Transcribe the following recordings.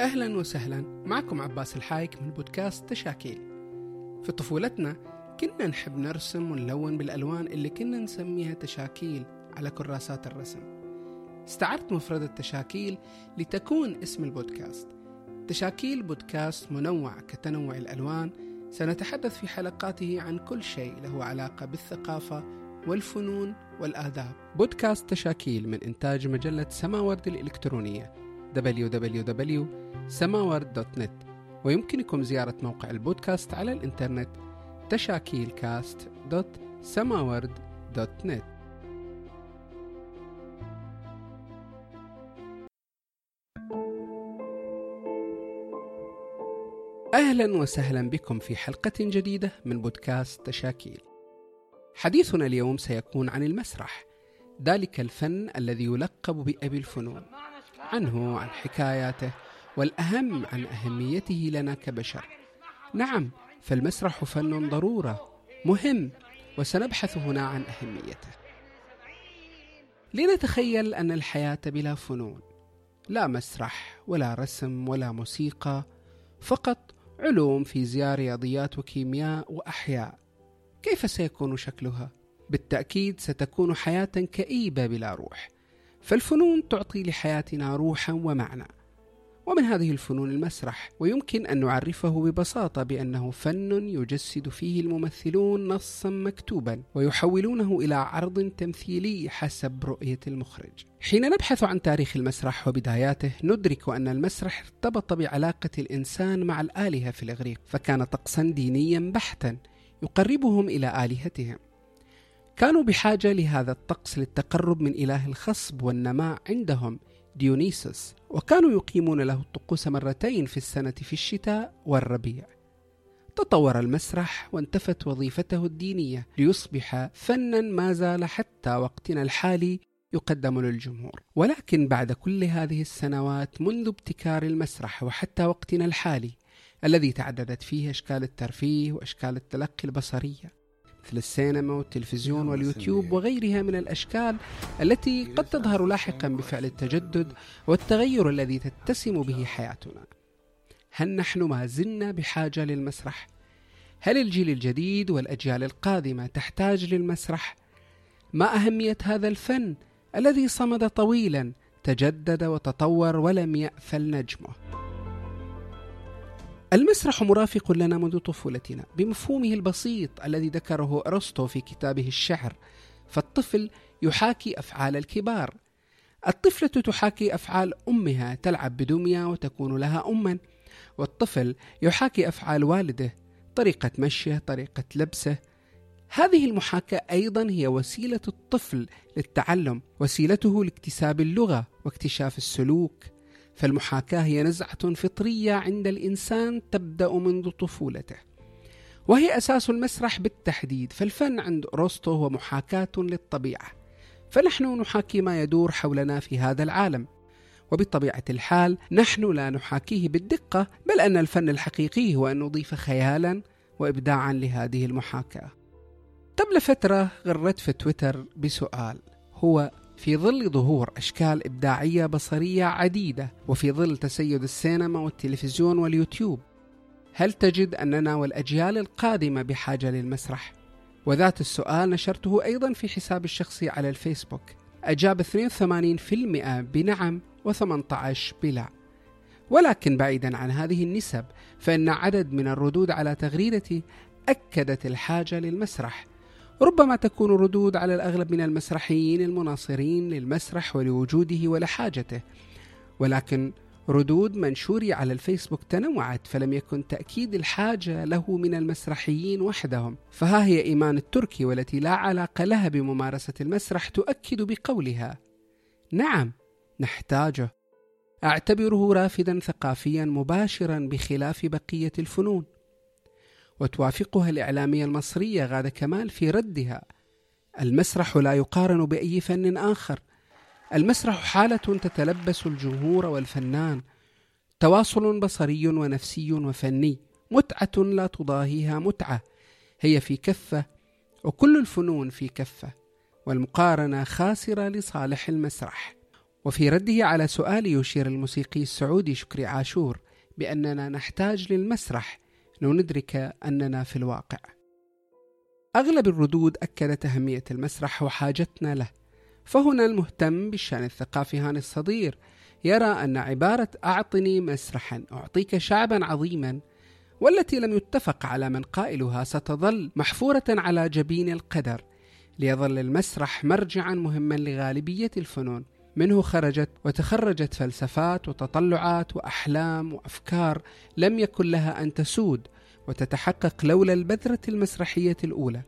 أهلا وسهلا. معكم عباس الحايك من بودكاست تشاكيل. في طفولتنا كنا نحب نرسم ونلون بالألوان اللي كنا نسميها تشاكيل على كراسات الرسم. استعرت مفردة تشاكيل لتكون اسم البودكاست. تشاكيل بودكاست منوع كتنوع الألوان. سنتحدث في حلقاته عن كل شيء له علاقة بالثقافة والفنون والآداب. بودكاست تشاكيل من إنتاج مجلة سماورد الإلكترونية. www.samaward.net ويمكنكم زيارة موقع البودكاست على الإنترنت تشاكيلكاست.samaward.net أهلا وسهلا بكم في حلقة جديدة من بودكاست تشاكيل. حديثنا اليوم سيكون عن المسرح ذلك الفن الذي يلقب بأبي الفنون. عنه عن حكاياته والأهم عن أهميته لنا كبشر. نعم فالمسرح فن ضرورة مهم وسنبحث هنا عن أهميته. لنتخيل أن الحياة بلا فنون لا مسرح ولا رسم ولا موسيقى فقط علوم فيزياء رياضيات وكيمياء وأحياء. كيف سيكون شكلها؟ بالتأكيد ستكون حياة كئيبة بلا روح. فالفنون تعطي لحياتنا روحا ومعنى. ومن هذه الفنون المسرح ويمكن أن نعرفه ببساطة بأنه فن يجسد فيه الممثلون نصا مكتوبا ويحولونه إلى عرض تمثيلي حسب رؤية المخرج. حين نبحث عن تاريخ المسرح وبداياته ندرك أن المسرح ارتبط بعلاقة الإنسان مع الآلهة في الإغريق فكان طقسا دينيا بحتا يقربهم إلى آلهتهم. كانوا بحاجة لهذا الطقس للتقرب من إله الخصب والنماء عندهم ديونيسوس. وكانوا يقيمون له الطقوس مرتين في السنة في الشتاء والربيع. تطور المسرح وانتفت وظيفته الدينية ليصبح فنا ما زال حتى وقتنا الحالي يقدم للجمهور. ولكن بعد كل هذه السنوات منذ ابتكار المسرح وحتى وقتنا الحالي الذي تعددت فيه أشكال الترفيه وأشكال التلقي البصرية مثل السينما والتلفزيون واليوتيوب وغيرها من الأشكال التي قد تظهر لاحقا بفعل التجدد والتغير الذي تتسم به حياتنا. هل نحن ما زلنا بحاجة للمسرح؟ هل الجيل الجديد والأجيال القادمة تحتاج للمسرح؟ ما أهمية هذا الفن الذي صمد طويلا تجدد وتطور ولم يأفل نجمه. المسرح مرافق لنا منذ طفولتنا بمفهومه البسيط الذي ذكره أرسطو في كتابه الشعر فالطفل يحاكي أفعال الكبار. الطفلة تحاكي أفعال أمها تلعب بدمية وتكون لها اما والطفل يحاكي أفعال والده طريقة مشيه طريقة لبسه. هذه المحاكاة أيضا هي وسيلة الطفل للتعلم وسيلته لاكتساب اللغة واكتشاف السلوك. فالمحاكاة هي نزعة فطرية عند الإنسان تبدأ منذ طفولته. وهي أساس المسرح بالتحديد فالفن عند أرسطو هو محاكاة للطبيعة. فنحن نحاكي ما يدور حولنا في هذا العالم. وبطبيعة الحال نحن لا نحاكيه بالدقة بل أن الفن الحقيقي هو أن نضيف خيالا وإبداعا لهذه المحاكاة. قبل فترة غردت في تويتر بسؤال هو في ظل ظهور أشكال إبداعية بصرية عديدة وفي ظل تسيد السينما والتلفزيون واليوتيوب هل تجد أننا والأجيال القادمة بحاجة للمسرح؟ وذات السؤال نشرته أيضا في حسابي الشخصي على الفيسبوك. أجاب 82% بنعم و18 بلا. ولكن بعيدا عن هذه النسب فإن عدد من الردود على تغريدتي أكدت الحاجة للمسرح. ربما تكون ردود على الأغلب من المسرحيين المناصرين للمسرح ولوجوده ولحاجته. ولكن ردود منشوري على الفيسبوك تنوعت فلم يكن تأكيد الحاجة له من المسرحيين وحدهم. فها هي إيمان التركي والتي لا علاقة لها بممارسة المسرح تؤكد بقولها. نعم نحتاجه. أعتبره رافدا ثقافيا مباشرا بخلاف بقية الفنون. وتوافقها الإعلامية المصرية غادة كمال في ردها. المسرح لا يقارن بأي فن آخر. المسرح حالة تتلبس الجمهور والفنان. تواصل بصري ونفسي وفني. متعة لا تضاهيها متعة. هي في كفة وكل الفنون في كفة. والمقارنة خاسرة لصالح المسرح. وفي رده على سؤال يشير الموسيقي السعودي شكري عاشور بأننا نحتاج للمسرح. لندرك أننا في الواقع. أغلب الردود أكدت أهمية المسرح وحاجتنا له. فهنا المهتم بالشأن الثقافي هاني الصدير. يرى أن عبارة أعطني مسرحا أعطيك شعبا عظيما والتي لم يتفق على من قائلها ستظل محفورة على جبين القدر. ليظل المسرح مرجعا مهما لغالبية الفنون. منه خرجت وتخرجت فلسفات وتطلعات وأحلام وأفكار لم يكن لها أن تسود وتتحقق لولا البذرة المسرحية الأولى.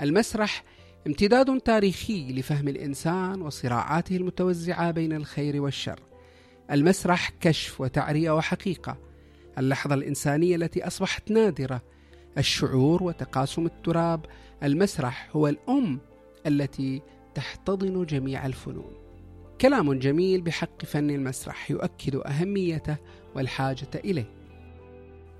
المسرح امتداد تاريخي لفهم الإنسان وصراعاته المتوزعة بين الخير والشر. المسرح كشف وتعرية وحقيقة. اللحظة الإنسانية التي أصبحت نادرة. الشعور وتقاسم التراب. المسرح هو الأم التي تحتضن جميع الفنون. كلام جميل بحق فن المسرح يؤكد أهميته والحاجة إليه.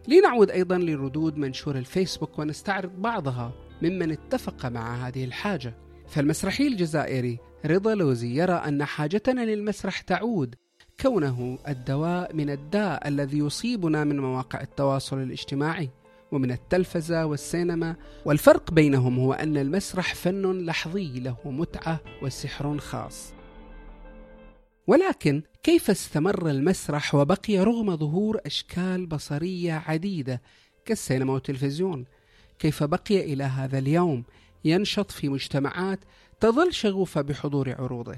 لنعود أيضا لردود منشور الفيسبوك ونستعرض بعضها ممن اتفق مع هذه الحاجة. فالمسرحي الجزائري رضا لوزي يرى أن حاجتنا للمسرح تعود كونه الدواء من الداء الذي يصيبنا من مواقع التواصل الاجتماعي ومن التلفزة والسينما. والفرق بينهم هو أن المسرح فن لحظي له متعة وسحر خاص. ولكن كيف استمر المسرح وبقي رغم ظهور أشكال بصرية عديدة كالسينما والتلفزيون؟ كيف بقي إلى هذا اليوم ينشط في مجتمعات تظل شغوفة بحضور عروضه؟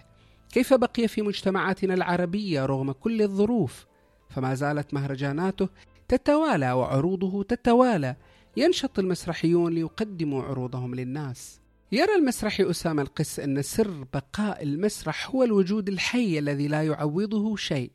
كيف بقي في مجتمعاتنا العربية رغم كل الظروف؟ فما زالت مهرجاناته تتوالى وعروضه تتوالى ينشط المسرحيون ليقدموا عروضهم للناس. يرى المسرحي أسامة القس أن سر بقاء المسرح هو الوجود الحي الذي لا يعوضه شيء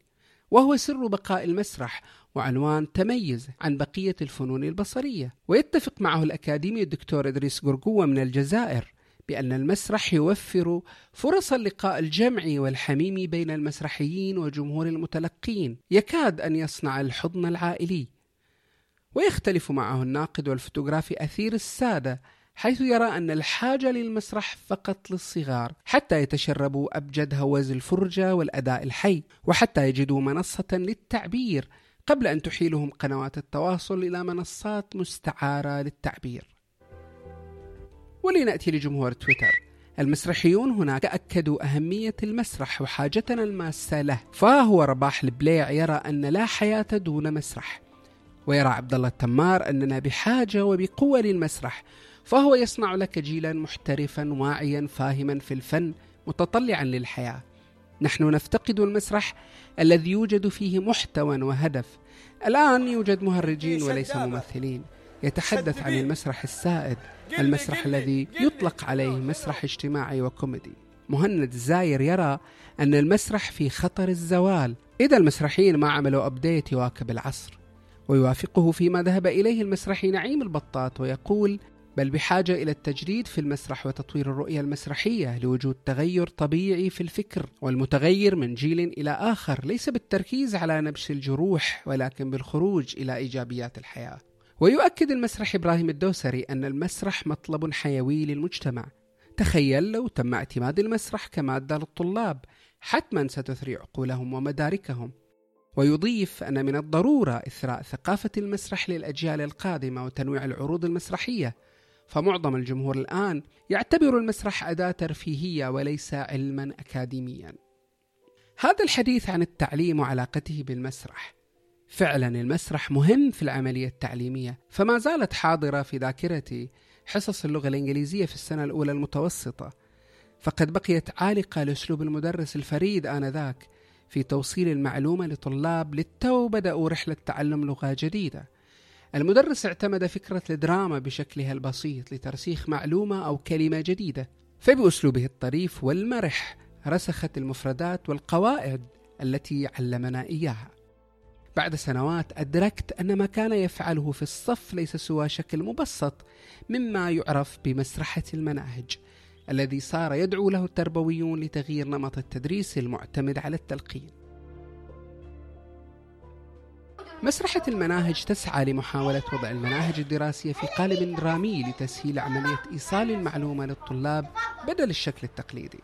وهو سر بقاء المسرح وعنوان تميز عن بقية الفنون البصرية. ويتفق معه الأكاديمي الدكتور إدريس قرقوة من الجزائر بأن المسرح يوفر فرص اللقاء الجمعي والحميمي بين المسرحيين وجمهور المتلقين. يكاد أن يصنع الحضن العائلي. ويختلف معه الناقد والفوتوغرافي أثير السادة حيث يرى أن الحاجة للمسرح فقط للصغار حتى يتشربوا أبجد هوز الفرجة والأداء الحي وحتى يجدوا منصة للتعبير قبل أن تحيلهم قنوات التواصل إلى منصات مستعارة للتعبير. ولنأتي لجمهور تويتر. المسرحيون هناك أكدوا أهمية المسرح وحاجتنا الماسة له فهو رباح البليع يرى أن لا حياة دون مسرح. ويرى عبد الله التمار أننا بحاجة وبقوة للمسرح فهو يصنع لك جيلا محترفا واعيا فاهما في الفن متطلعا للحياة. نحن نفتقد المسرح الذي يوجد فيه محتوى وهدف. الآن يوجد مهرجين وليس ممثلين. يتحدث عن المسرح السائد المسرح الذي يطلق عليه مسرح اجتماعي وكوميدي. مهند الزاير يرى أن المسرح في خطر الزوال. إذا المسرحيين ما عملوا أبديت يواكب العصر. ويوافقه فيما ذهب إليه المسرحي نعيم البطاط ويقول بل بحاجة إلى التجديد في المسرح وتطوير الرؤية المسرحية لوجود تغير طبيعي في الفكر والمتغير من جيل إلى آخر ليس بالتركيز على نبش الجروح ولكن بالخروج إلى إيجابيات الحياة. ويؤكد المسرح إبراهيم الدوسري أن المسرح مطلب حيوي للمجتمع. تخيل لو تم اعتماد المسرح كمادة للطلاب حتما ستثري عقولهم ومداركهم. ويضيف أن من الضرورة إثراء ثقافة المسرح للأجيال القادمة وتنويع العروض المسرحية. فمعظم الجمهور الآن يعتبر المسرح أداة ترفيهية وليس علما أكاديميا. هذا الحديث عن التعليم وعلاقته بالمسرح. فعلا المسرح مهم في العملية التعليمية فما زالت حاضرة في ذاكرتي حصص اللغة الإنجليزية في السنة الأولى المتوسطة. فقد بقيت عالقة لأسلوب المدرس الفريد آنذاك في توصيل المعلومة لطلاب للتو بدأوا رحلة تعلم لغة جديدة. المدرس اعتمد فكرة الدراما بشكلها البسيط لترسيخ معلومة أو كلمة جديدة. فبأسلوبه الطريف والمرح رسخت المفردات والقواعد التي علمنا إياها. بعد سنوات أدركت أن ما كان يفعله في الصف ليس سوى شكل مبسط مما يعرف بمسرحة المناهج. الذي صار يدعو له التربويون لتغيير نمط التدريس المعتمد على التلقين. مسرحة المناهج تسعى لمحاولة وضع المناهج الدراسية في قالب درامي لتسهيل عملية إيصال المعلومة للطلاب بدل الشكل التقليدي.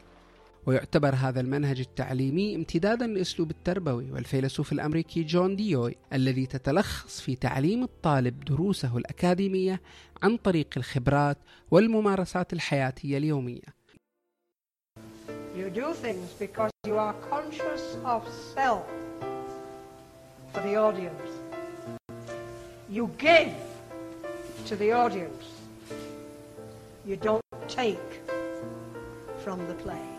ويعتبر هذا المنهج التعليمي امتدادا للأسلوب التربوي والفيلسوف الأمريكي جون ديوي الذي تتلخص في تعليم الطالب دروسه الأكاديمية عن طريق الخبرات والممارسات الحياتية اليومية You do things because you are conscious of self for the audience. You give to the audience. You don't take from the play.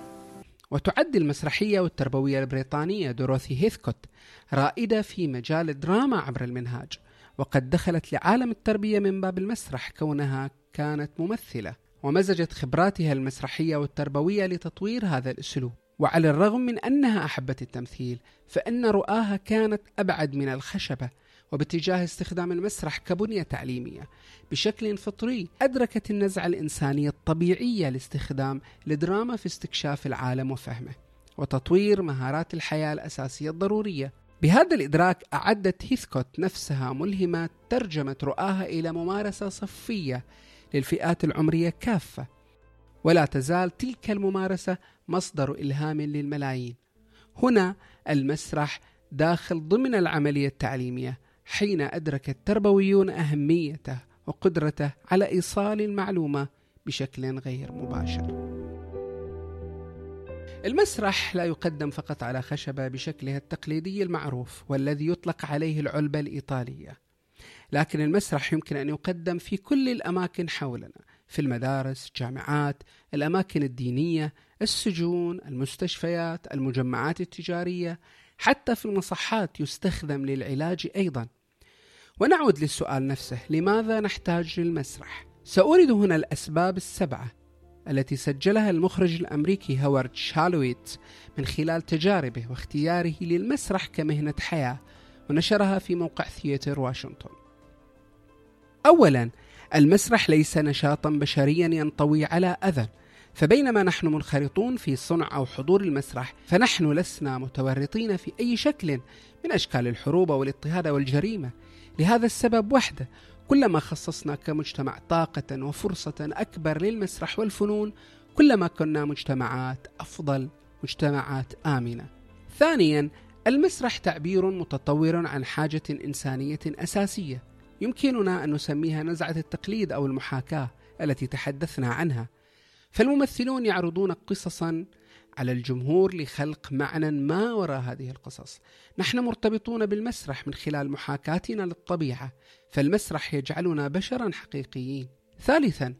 وتعد المسرحية والتربوية البريطانية دوروثي هيثكوت رائدة في مجال الدراما عبر المنهاج وقد دخلت لعالم التربية من باب المسرح كونها كانت ممثلة ومزجت خبراتها المسرحية والتربوية لتطوير هذا الأسلوب. وعلى الرغم من أنها أحبت التمثيل فإن رؤاها كانت أبعد من الخشبة وباتجاه استخدام المسرح كبنية تعليمية بشكل فطري أدركت النزعة الإنسانية الطبيعية لاستخدام الدراما في استكشاف العالم وفهمه وتطوير مهارات الحياة الأساسية الضرورية. بهذا الإدراك أعدت هيثكوت نفسها ملهمة ترجمت رؤاها إلى ممارسة صفية للفئات العمرية كافة. ولا تزال تلك الممارسة مصدر إلهام للملايين. هنا المسرح داخل ضمن العملية التعليمية حين أدرك التربويون أهميته وقدرته على إيصال المعلومة بشكل غير مباشر. المسرح لا يقدم فقط على خشبة بشكلها التقليدي المعروف والذي يطلق عليه العلبة الإيطالية. لكن المسرح يمكن أن يقدم في كل الأماكن حولنا في المدارس، الجامعات، الأماكن الدينية، السجون، المستشفيات، المجمعات التجارية، حتى في المصحات يستخدم للعلاج أيضا ونعود للسؤال نفسه لماذا نحتاج للمسرح؟ سأورد هنا الأسباب السبعة التي سجلها المخرج الأمريكي هوارد شالويت من خلال تجاربه واختياره للمسرح كمهنة حياة ونشرها في موقع ثياتر واشنطن. أولا المسرح ليس نشاطا بشريا ينطوي على أذى فبينما نحن منخرطون في صنع أو حضور المسرح فنحن لسنا متورطين في أي شكل من أشكال الحروب والإضطهاد والجريمة لهذا السبب وحده كلما خصصنا كمجتمع طاقة وفرصة أكبر للمسرح والفنون كلما كنا مجتمعات أفضل مجتمعات آمنة. ثانيا المسرح تعبير متطور عن حاجة إنسانية أساسية. يمكننا أن نسميها نزعة التقليد أو المحاكاة التي تحدثنا عنها. فالممثلون يعرضون قصصا على الجمهور لخلق معنى ما وراء هذه القصص. نحن مرتبطون بالمسرح من خلال محاكاتنا للطبيعة فالمسرح يجعلنا بشرا حقيقيين. ثالثا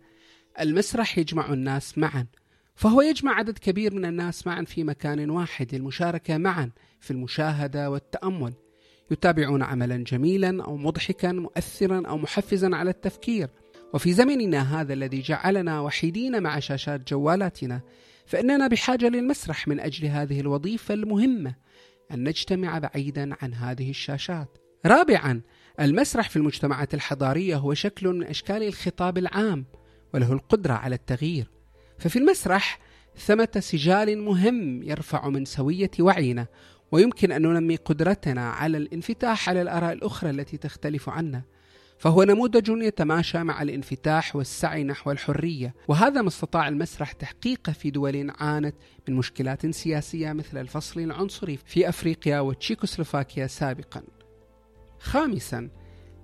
المسرح يجمع الناس معا فهو يجمع عدد كبير من الناس معا في مكان واحد للمشاركه معا في المشاهدة والتأمل. يتابعون عملا جميلا أو مضحكا مؤثرا أو محفزا على التفكير. وفي زمننا هذا الذي جعلنا وحيدين مع شاشات جوالاتنا فإننا بحاجة للمسرح من أجل هذه الوظيفة المهمة أن نجتمع بعيدا عن هذه الشاشات. رابعا المسرح في المجتمعات الحضارية هو شكل من أشكال الخطاب العام وله القدرة على التغيير. ففي المسرح ثمة سجال مهم يرفع من سوية وعينا ويمكن أن ننمي قدرتنا على الانفتاح على الآراء الأخرى التي تختلف عنا. فهو نموذج يتماشى مع الانفتاح والسعي نحو الحرية وهذا ما استطاع المسرح تحقيقه في دول عانت من مشكلات سياسية مثل الفصل العنصري في أفريقيا وتشيكوسلوفاكيا سابقا. خامسا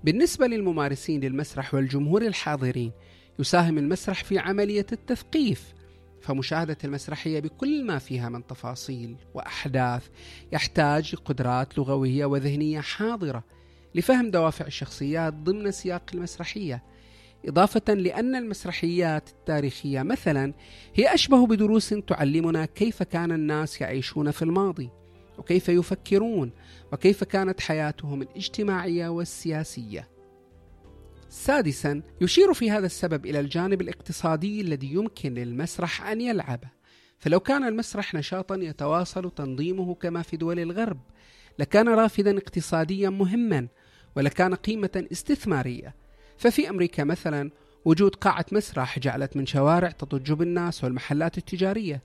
بالنسبة للممارسين للمسرح والجمهور الحاضرين يساهم المسرح في عملية التثقيف فمشاهدة المسرحية بكل ما فيها من تفاصيل وأحداث يحتاج لقدرات لغوية وذهنية حاضرة لفهم دوافع الشخصيات ضمن سياق المسرحية إضافة لأن المسرحيات التاريخية مثلا هي أشبه بدروس تعلمنا كيف كان الناس يعيشون في الماضي وكيف يفكرون وكيف كانت حياتهم الاجتماعية والسياسية. سادسا يشير في هذا السبب إلى الجانب الاقتصادي الذي يمكن للمسرح أن يلعبه فلو كان المسرح نشاطا يتواصل تنظيمه كما في دول الغرب لكان رافدا اقتصاديا مهما ولكان قيمة استثمارية. ففي أمريكا مثلا وجود قاعة مسرح جعلت من شوارع تضج بالناس والمحلات التجارية.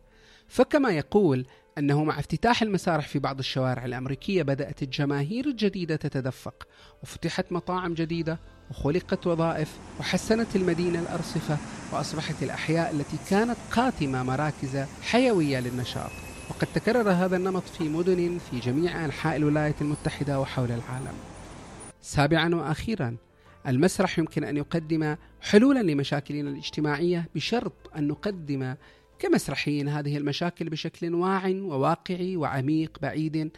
فكما يقول أنه مع افتتاح المسارح في بعض الشوارع الأمريكية بدأت الجماهير الجديدة تتدفق وفتحت مطاعم جديدة وخلقت وظائف وحسنت المدينة الأرصفة وأصبحت الأحياء التي كانت قاتمة مراكز حيوية للنشاط. وقد تكرر هذا النمط في مدن في جميع أنحاء الولايات المتحدة وحول العالم. سابعا وأخيرا المسرح يمكن أن يقدم حلولا لمشاكلنا الاجتماعية بشرط أن نقدم كمسرحيين هذه المشاكل بشكل واع وواقعي وعميق بعيد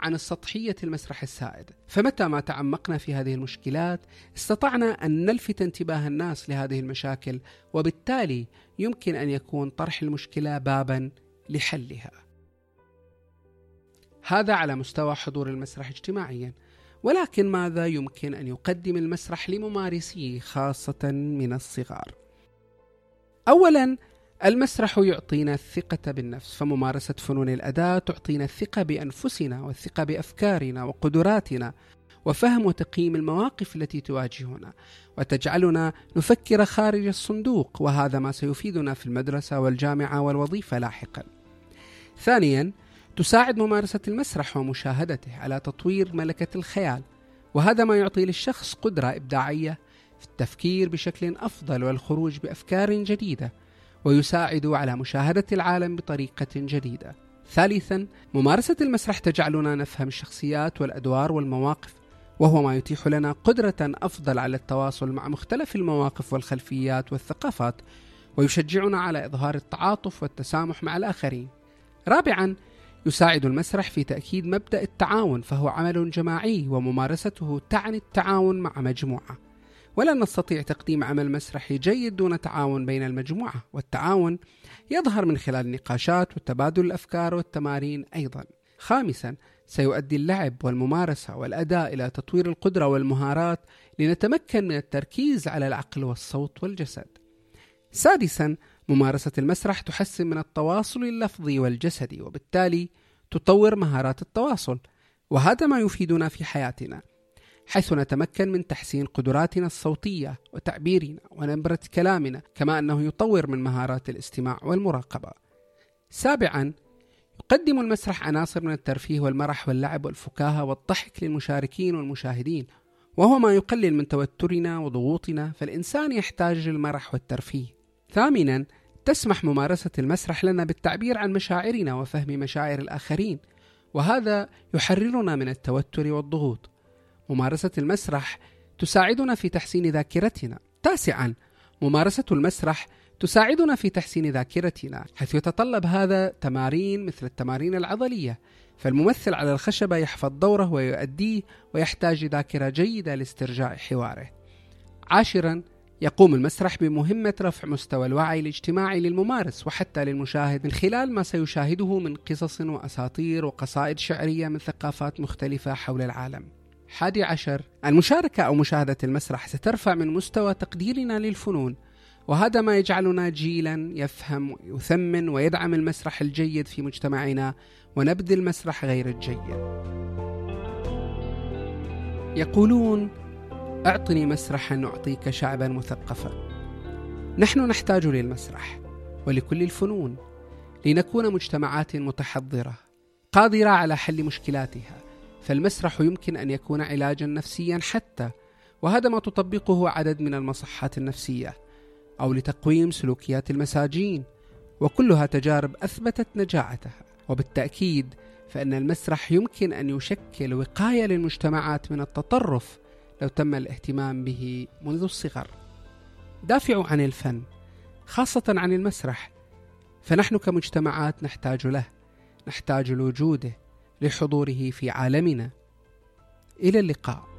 عن السطحية المسرح السائد. فمتى ما تعمقنا في هذه المشكلات استطعنا أن نلفت انتباه الناس لهذه المشاكل وبالتالي يمكن أن يكون طرح المشكلة بابا لحلها. هذا على مستوى حضور المسرح اجتماعيا. ولكن ماذا يمكن أن يقدم المسرح لممارسيه خاصة من الصغار؟ أولا المسرح يعطينا الثقة بالنفس فممارسة فنون الأداء تعطينا الثقة بأنفسنا والثقة بأفكارنا وقدراتنا وفهم وتقييم المواقف التي تواجهنا وتجعلنا نفكر خارج الصندوق وهذا ما سيفيدنا في المدرسة والجامعة والوظيفة لاحقا. ثانيا تساعد ممارسة المسرح ومشاهدته على تطوير ملكة الخيال وهذا ما يعطي للشخص قدرة إبداعية في التفكير بشكل أفضل والخروج بأفكار جديدة ويساعد على مشاهدة العالم بطريقة جديدة. ثالثا، ممارسة المسرح تجعلنا نفهم الشخصيات والأدوار والمواقف، وهو ما يتيح لنا قدرة أفضل على التواصل مع مختلف المواقف والخلفيات والثقافات، ويشجعنا على إظهار التعاطف والتسامح مع الآخرين. رابعا، يساعد المسرح في تأكيد مبدأ التعاون فهو عمل جماعي وممارسته تعني التعاون مع مجموعة. ولن نستطيع تقديم عمل مسرحي جيد دون تعاون بين المجموعة والتعاون يظهر من خلال النقاشات وتبادل الأفكار والتمارين أيضا خامسا سيؤدي اللعب والممارسة والأداء إلى تطوير القدرة والمهارات لنتمكن من التركيز على العقل والصوت والجسد سادسا ممارسة المسرح تحسن من التواصل اللفظي والجسدي وبالتالي تطور مهارات التواصل وهذا ما يفيدنا في حياتنا حيث نتمكن من تحسين قدراتنا الصوتية وتعبيرنا ونبرة كلامنا كما أنه يطور من مهارات الاستماع والمراقبة. سابعا يقدم المسرح عناصر من الترفيه والمرح واللعب والفكاهة والضحك للمشاركين والمشاهدين وهو ما يقلل من توترنا وضغوطنا فالإنسان يحتاج للمرح والترفيه. ثامنا تسمح ممارسة المسرح لنا بالتعبير عن مشاعرنا وفهم مشاعر الآخرين وهذا يحررنا من التوتر والضغوط ممارسة المسرح تساعدنا في تحسين ذاكرتنا. تاسعا ممارسة المسرح تساعدنا في تحسين ذاكرتنا حيث يتطلب هذا تمارين مثل التمارين العضلية فالممثل على الخشبة يحفظ دوره ويؤديه ويحتاج ذاكرة جيدة لاسترجاع حواره. عاشرا يقوم المسرح بمهمة رفع مستوى الوعي الاجتماعي للممارس وحتى للمشاهد من خلال ما سيشاهده من قصص وأساطير وقصائد شعرية من ثقافات مختلفة حول العالم. حادي عشر المشاركة أو مشاهدة المسرح سترفع من مستوى تقديرنا للفنون وهذا ما يجعلنا جيلا يفهم ويثمن ويدعم المسرح الجيد في مجتمعنا ونبذ المسرح غير الجيد يقولون أعطني مسرحا اعطيك شعبا مثقفا. نحن نحتاج للمسرح ولكل الفنون لنكون مجتمعات متحضرة قادرة على حل مشكلاتها. فالمسرح يمكن أن يكون علاجا نفسيا حتى وهذا ما تطبقه عدد من المصحات النفسية أو لتقويم سلوكيات المساجين وكلها تجارب أثبتت نجاعتها. وبالتأكيد فإن المسرح يمكن أن يشكل وقاية للمجتمعات من التطرف لو تم الاهتمام به منذ الصغر. دافعوا عن الفن خاصة عن المسرح. فنحن كمجتمعات نحتاج له نحتاج لوجوده لحضوره في عالمنا. إلى اللقاء.